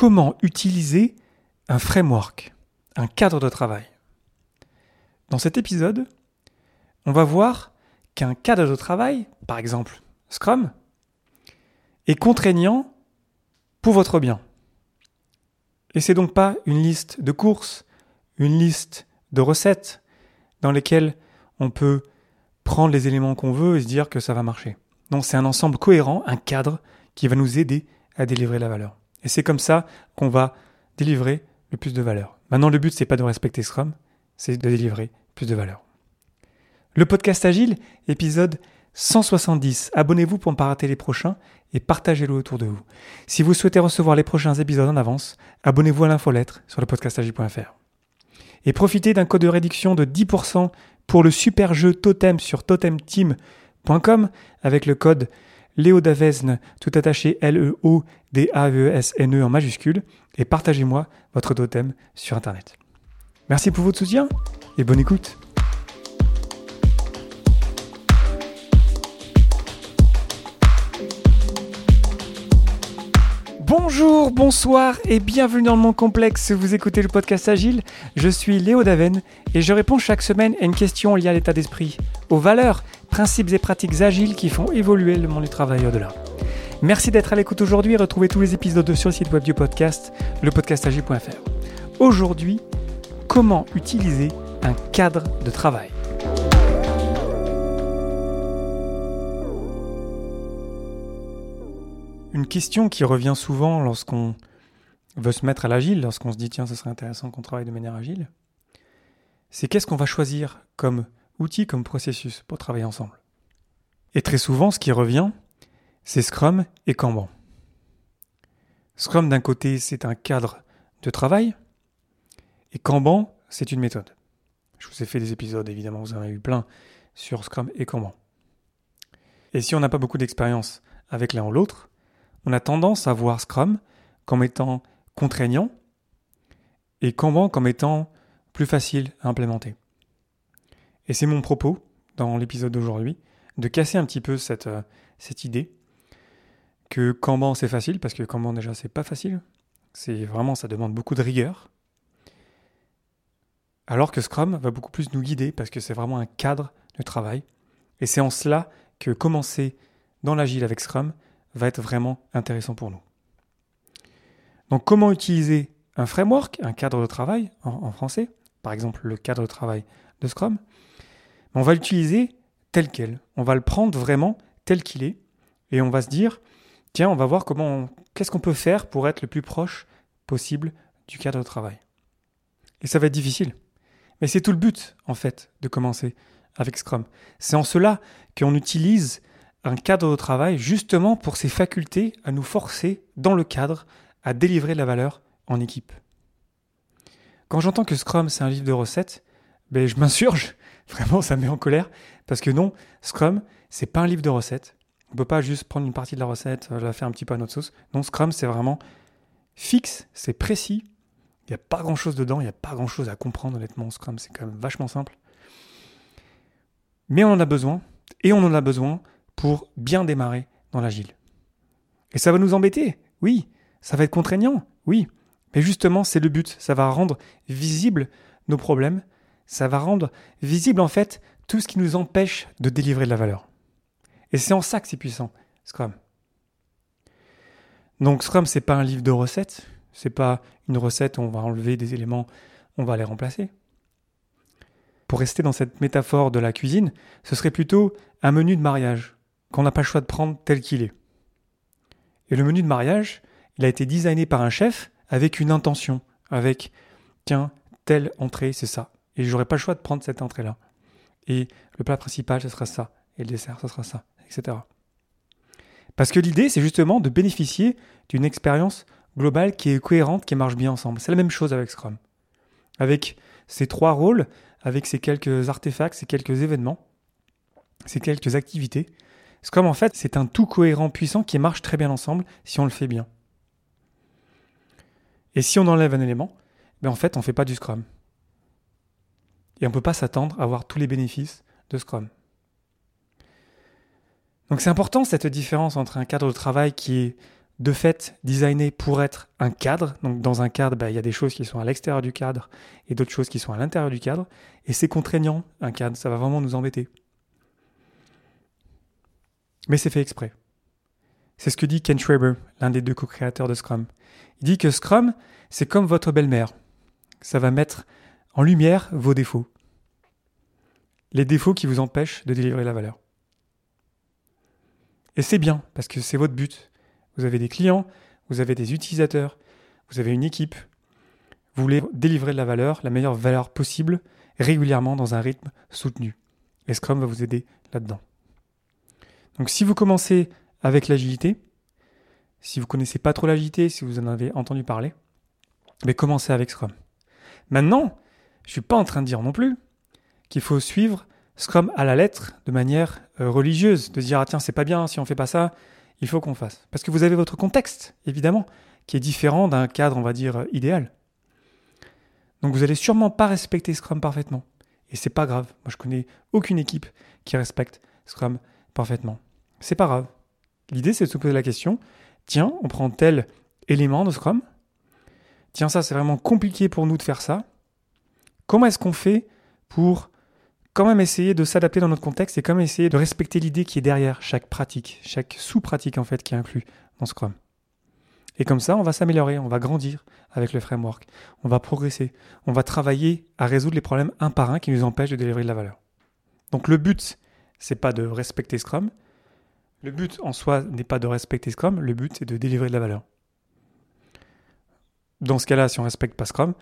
comment utiliser un framework, un cadre de travail. Dans cet épisode, on va voir qu'un cadre de travail, par exemple Scrum, est contraignant pour votre bien. Et c'est donc pas une liste de courses, une liste de recettes dans lesquelles on peut prendre les éléments qu'on veut et se dire que ça va marcher. Non, c'est un ensemble cohérent, un cadre qui va nous aider à délivrer la valeur. Et c'est comme ça qu'on va délivrer le plus de valeur. Maintenant, le but, c'est pas de respecter Scrum, c'est de délivrer plus de valeur. Le podcast Agile, épisode 170. Abonnez-vous pour ne pas rater les prochains et partagez-le autour de vous. Si vous souhaitez recevoir les prochains épisodes en avance, abonnez-vous à l'infolettre sur le podcastagile.fr. Et profitez d'un code de réduction de 10% pour le super jeu Totem sur totemteam.com avec le code Léo Davesne, tout attaché L-E-O-D-A-V-E-S-N-E e en majuscule, et partagez-moi votre totem sur Internet. Merci pour votre soutien et bonne écoute. Bonjour, bonsoir et bienvenue dans le monde complexe. Vous écoutez le podcast Agile. Je suis Léo Daven et je réponds chaque semaine à une question liée à l'état d'esprit, aux valeurs, principes et pratiques agiles qui font évoluer le monde du travail au-delà. Merci d'être à l'écoute aujourd'hui et retrouvez tous les épisodes sur le site web du podcast, lepodcastagile.fr. Aujourd'hui, comment utiliser un cadre de travail? Une question qui revient souvent lorsqu'on veut se mettre à l'agile, lorsqu'on se dit tiens, ce serait intéressant qu'on travaille de manière agile, c'est qu'est-ce qu'on va choisir comme outil, comme processus pour travailler ensemble. Et très souvent, ce qui revient, c'est Scrum et Kanban. Scrum, d'un côté, c'est un cadre de travail, et Kanban, c'est une méthode. Je vous ai fait des épisodes, évidemment, vous en avez eu plein sur Scrum et Kanban. Et si on n'a pas beaucoup d'expérience avec l'un ou l'autre, on a tendance à voir Scrum comme étant contraignant et Kanban comme étant plus facile à implémenter. Et c'est mon propos dans l'épisode d'aujourd'hui de casser un petit peu cette, euh, cette idée que Kanban c'est facile parce que Kanban déjà c'est pas facile. C'est vraiment ça demande beaucoup de rigueur. Alors que Scrum va beaucoup plus nous guider parce que c'est vraiment un cadre de travail. Et c'est en cela que commencer dans l'agile avec Scrum va être vraiment intéressant pour nous. Donc comment utiliser un framework, un cadre de travail en, français, par exemple le cadre de travail de Scrum? On va l'utiliser tel quel, on va le prendre vraiment tel qu'il est, et on va se dire, tiens, on va voir comment, qu'est-ce qu'on peut faire pour être le plus proche possible du cadre de travail. Et ça va être difficile. Mais c'est tout le but, en fait, de commencer avec Scrum. C'est en cela qu'on utilise un cadre de travail justement pour ses facultés à nous forcer, dans le cadre, à délivrer la valeur en équipe. Quand j'entends que Scrum c'est un livre de recettes, ben je m'insurge, vraiment ça me met en colère, parce que non, Scrum c'est pas un livre de recettes. On peut pas juste prendre une partie de la recette, euh, la faire un petit peu à notre sauce. Non, Scrum c'est vraiment fixe, c'est précis, il n'y a pas grand chose dedans, il n'y a pas grand chose à comprendre honnêtement. Scrum c'est quand même vachement simple. Mais on en a besoin, et on en a besoin pour bien démarrer dans l'agile. Et ça va nous embêter, oui, ça va être contraignant, oui, mais justement c'est le but, ça va rendre visible nos problèmes, ça va rendre visible en fait tout ce qui nous empêche de délivrer de la valeur. Et c'est en ça que c'est puissant, Scrum. Donc Scrum, c'est pas un livre de recettes, c'est pas une recette où on va enlever des éléments, on va les remplacer. Pour rester dans cette métaphore de la cuisine, ce serait plutôt un menu de mariage qu'on n'a pas le choix de prendre tel qu'il est. Et le menu de mariage, il a été designé par un chef avec une intention, avec tiens, telle entrée, c'est ça. Et j'aurais pas le choix de prendre cette entrée-là. Et le plat principal, ce sera ça. Et le dessert, ce sera ça, etc. Parce que l'idée, c'est justement de bénéficier d'une expérience globale qui est cohérente, qui marche bien ensemble. C'est la même chose avec Scrum. Avec ces trois rôles, avec ces quelques artefacts, ces quelques événements, ces quelques activités, Scrum, en fait, c'est un tout cohérent puissant qui marche très bien ensemble si on le fait bien. Et si on enlève un élément, ben en fait, on ne fait pas du Scrum. Et on ne peut pas s'attendre à avoir tous les bénéfices de Scrum. Donc c'est important cette différence entre un cadre de travail qui est de fait designé pour être un cadre. Donc dans un cadre, bah, il y a des choses qui sont à l'extérieur du cadre et d'autres choses qui sont à l'intérieur du cadre. Et c'est contraignant, un cadre, ça va vraiment nous embêter. Mais c'est fait exprès. C'est ce que dit Ken Schreiber, l'un des deux co-créateurs de Scrum. Il dit que Scrum, c'est comme votre belle-mère. Ça va mettre en lumière vos défauts. Les défauts qui vous empêchent de délivrer la valeur. Et c'est bien, parce que c'est votre but. Vous avez des clients, vous avez des utilisateurs, vous avez une équipe. Vous voulez délivrer de la valeur, la meilleure valeur possible, régulièrement dans un rythme soutenu. Et Scrum va vous aider là-dedans. Donc si vous commencez avec l'agilité, si vous connaissez pas trop l'agilité, si vous en avez entendu parler, mais commencez avec Scrum. Maintenant, je suis pas en train de dire non plus qu'il faut suivre Scrum à la lettre de manière euh, religieuse, de dire ah tiens c'est pas bien si on fait pas ça, il faut qu'on fasse. Parce que vous avez votre contexte, évidemment, qui est différent d'un cadre, on va dire, euh, idéal. Donc vous allez sûrement pas respecter Scrum parfaitement. Et c'est pas grave. Moi je connais aucune équipe qui respecte Scrum parfaitement. C'est pas grave. L'idée c'est de se poser la question, tiens, on prend tel élément de Scrum. Tiens, ça c'est vraiment compliqué pour nous de faire ça. Comment est-ce qu'on fait pour quand même essayer de s'adapter dans notre contexte et quand même essayer de respecter l'idée qui est derrière chaque pratique, chaque sous-pratique en fait qui est inclus dans Scrum? Et comme ça, on va s'améliorer, on va grandir avec le framework, on va progresser, on va travailler à résoudre les problèmes un par un qui nous empêchent de délivrer de la valeur. Donc le but, c'est pas de respecter Scrum. Le but en soi n'est pas de respecter Scrum, le but c'est de délivrer de la valeur. Dans ce cas-là, si on respecte pas Scrum,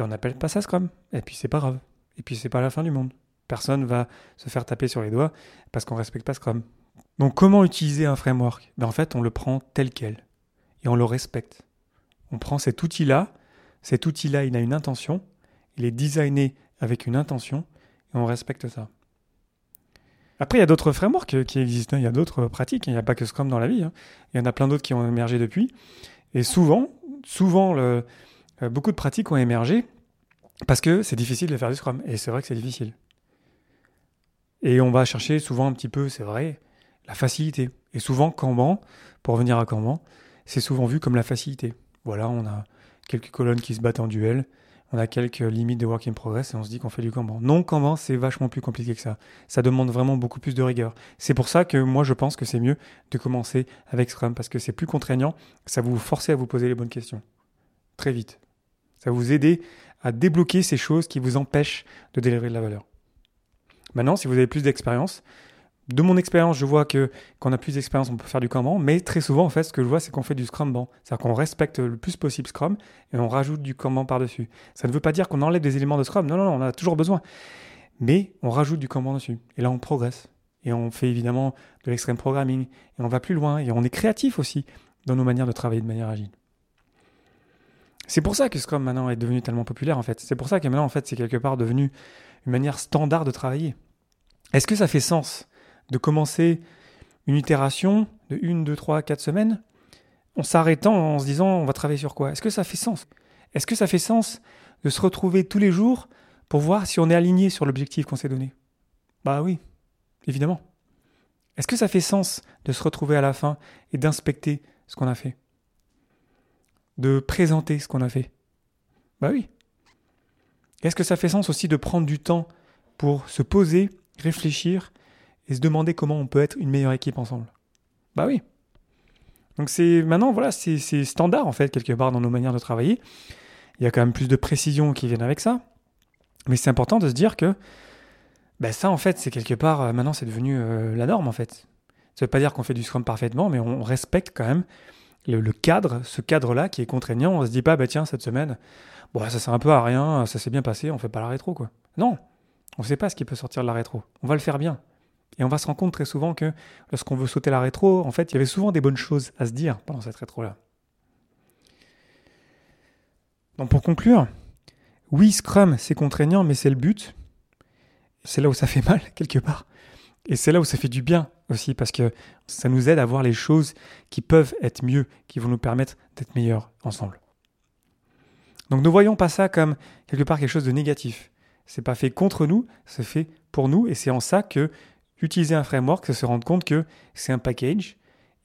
on n'appelle pas ça Scrum. Et puis c'est pas grave. Et puis c'est pas la fin du monde. Personne va se faire taper sur les doigts parce qu'on respecte pas Scrum. Donc comment utiliser un framework? Ben, En fait, on le prend tel quel et on le respecte. On prend cet outil-là, cet outil-là, il a une intention, il est designé avec une intention et on respecte ça. Après, il y a d'autres frameworks qui existent, hein. il y a d'autres pratiques, il n'y a pas que Scrum dans la vie, hein. il y en a plein d'autres qui ont émergé depuis. Et souvent, souvent, le, beaucoup de pratiques ont émergé parce que c'est difficile de faire du Scrum. Et c'est vrai que c'est difficile. Et on va chercher souvent un petit peu, c'est vrai, la facilité. Et souvent, Kanban, pour revenir à Kanban, c'est souvent vu comme la facilité. Voilà, on a quelques colonnes qui se battent en duel, on a quelques limites de work in progress et on se dit qu'on fait du Kanban. Non, Kanban, c'est vachement plus compliqué que ça. Ça demande vraiment beaucoup plus de rigueur. C'est pour ça que moi, je pense que c'est mieux de commencer avec Scrum parce que c'est plus contraignant, ça vous force à vous poser les bonnes questions. Très vite. Ça va vous aider à débloquer ces choses qui vous empêchent de délivrer de la valeur. Maintenant, si vous avez plus d'expérience, de mon expérience, je vois que quand on a plus d'expérience, on peut faire du Kanban, mais très souvent, en fait, ce que je vois, c'est qu'on fait du Scrumban. C'est-à-dire qu'on respecte le plus possible Scrum et on rajoute du Kanban par-dessus. Ça ne veut pas dire qu'on enlève des éléments de Scrum. Non, non, non, on a toujours besoin. Mais on rajoute du Kanban dessus. Et là, on progresse. Et on fait évidemment de l'extreme programming. Et on va plus loin. Et on est créatif aussi dans nos manières de travailler de manière agile. C'est pour ça que Scrum maintenant est devenu tellement populaire, en fait. C'est pour ça que maintenant, en fait, c'est quelque part devenu une manière standard de travailler. Est-ce que ça fait sens de commencer une itération de une, deux, trois, quatre semaines en s'arrêtant en se disant on va travailler sur quoi? Est-ce que ça fait sens? Est-ce que ça fait sens de se retrouver tous les jours pour voir si on est aligné sur l'objectif qu'on s'est donné? Bah oui, évidemment. Est-ce que ça fait sens de se retrouver à la fin et d'inspecter ce qu'on a fait? De présenter ce qu'on a fait Bah oui. Est-ce que ça fait sens aussi de prendre du temps pour se poser, réfléchir et se demander comment on peut être une meilleure équipe ensemble? Bah oui. Donc c'est maintenant voilà, c'est standard en fait quelque part dans nos manières de travailler. Il y a quand même plus de précision qui viennent avec ça, mais c'est important de se dire que ben ça en fait c'est quelque part euh, maintenant c'est devenu euh, la norme en fait. Ça veut pas dire qu'on fait du Scrum parfaitement, mais on respecte quand même le, cadre, ce cadre-là qui est contraignant. On se dit pas, bah tiens, cette semaine, bon, ça sert un peu à rien, ça s'est bien passé, on fait pas la rétro, quoi. Non, on sait pas ce qui peut sortir de la rétro. On va le faire bien. Et on va se rendre compte très souvent que lorsqu'on veut sauter la rétro, en fait, il y avait souvent des bonnes choses à se dire pendant cette rétro-là. Donc pour conclure, oui, Scrum, c'est contraignant, mais c'est le but. C'est là où ça fait mal, quelque part. Et c'est là où ça fait du bien aussi, parce que ça nous aide à voir les choses qui peuvent être mieux, qui vont nous permettre d'être meilleurs ensemble. Donc ne voyons pas ça comme quelque part quelque chose de négatif. C'est pas fait contre nous, c'est fait pour nous, et c'est en ça que utiliser un framework, c'est se rendre compte que c'est un package,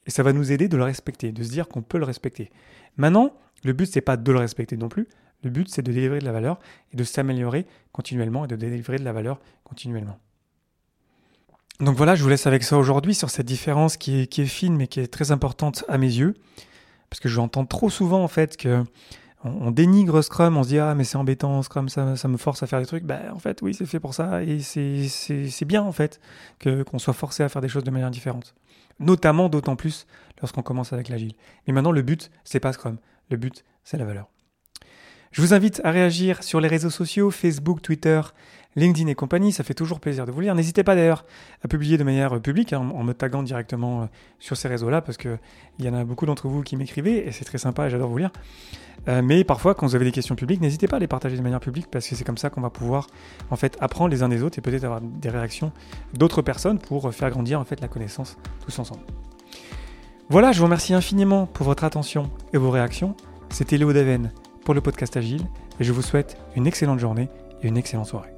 Et ça va nous aider de le respecter, de se dire qu'on peut le respecter. Maintenant, le but, c'est pas de le respecter non plus. Le but, c'est de délivrer de la valeur et de s'améliorer continuellement et de délivrer de la valeur continuellement. Donc voilà, je vous laisse avec ça aujourd'hui sur cette différence qui est, fine mais qui est très importante à mes yeux. Parce que j'entends trop souvent en fait que on, dénigre Scrum, on se dit ah mais c'est embêtant Scrum, ça, ça me force à faire des trucs. Ben en fait oui c'est fait pour ça et c'est bien en fait que qu'on soit forcé à faire des choses de manière différente. Notamment d'autant plus lorsqu'on commence avec l'agile. Mais maintenant le but c'est pas Scrum, le but c'est la valeur. Je vous invite à réagir sur les réseaux sociaux, Facebook, Twitter, LinkedIn et compagnie. Ça fait toujours plaisir de vous lire. N'hésitez pas d'ailleurs à publier de manière publique hein, en me taguant directement euh, sur ces réseaux-là parce qu'il y en a beaucoup d'entre vous qui m'écrivez et c'est très sympa et j'adore vous lire. Euh, mais parfois, quand vous avez des questions publiques, n'hésitez pas à les partager de manière publique parce que c'est comme ça qu'on va pouvoir en fait apprendre les uns des autres et peut-être avoir des réactions d'autres personnes pour faire grandir en fait la connaissance tous ensemble. Voilà, je vous remercie infiniment pour votre attention et vos réactions. C'était Léo Daven pour le podcast Agile et je vous souhaite une excellente journée et une excellente soirée.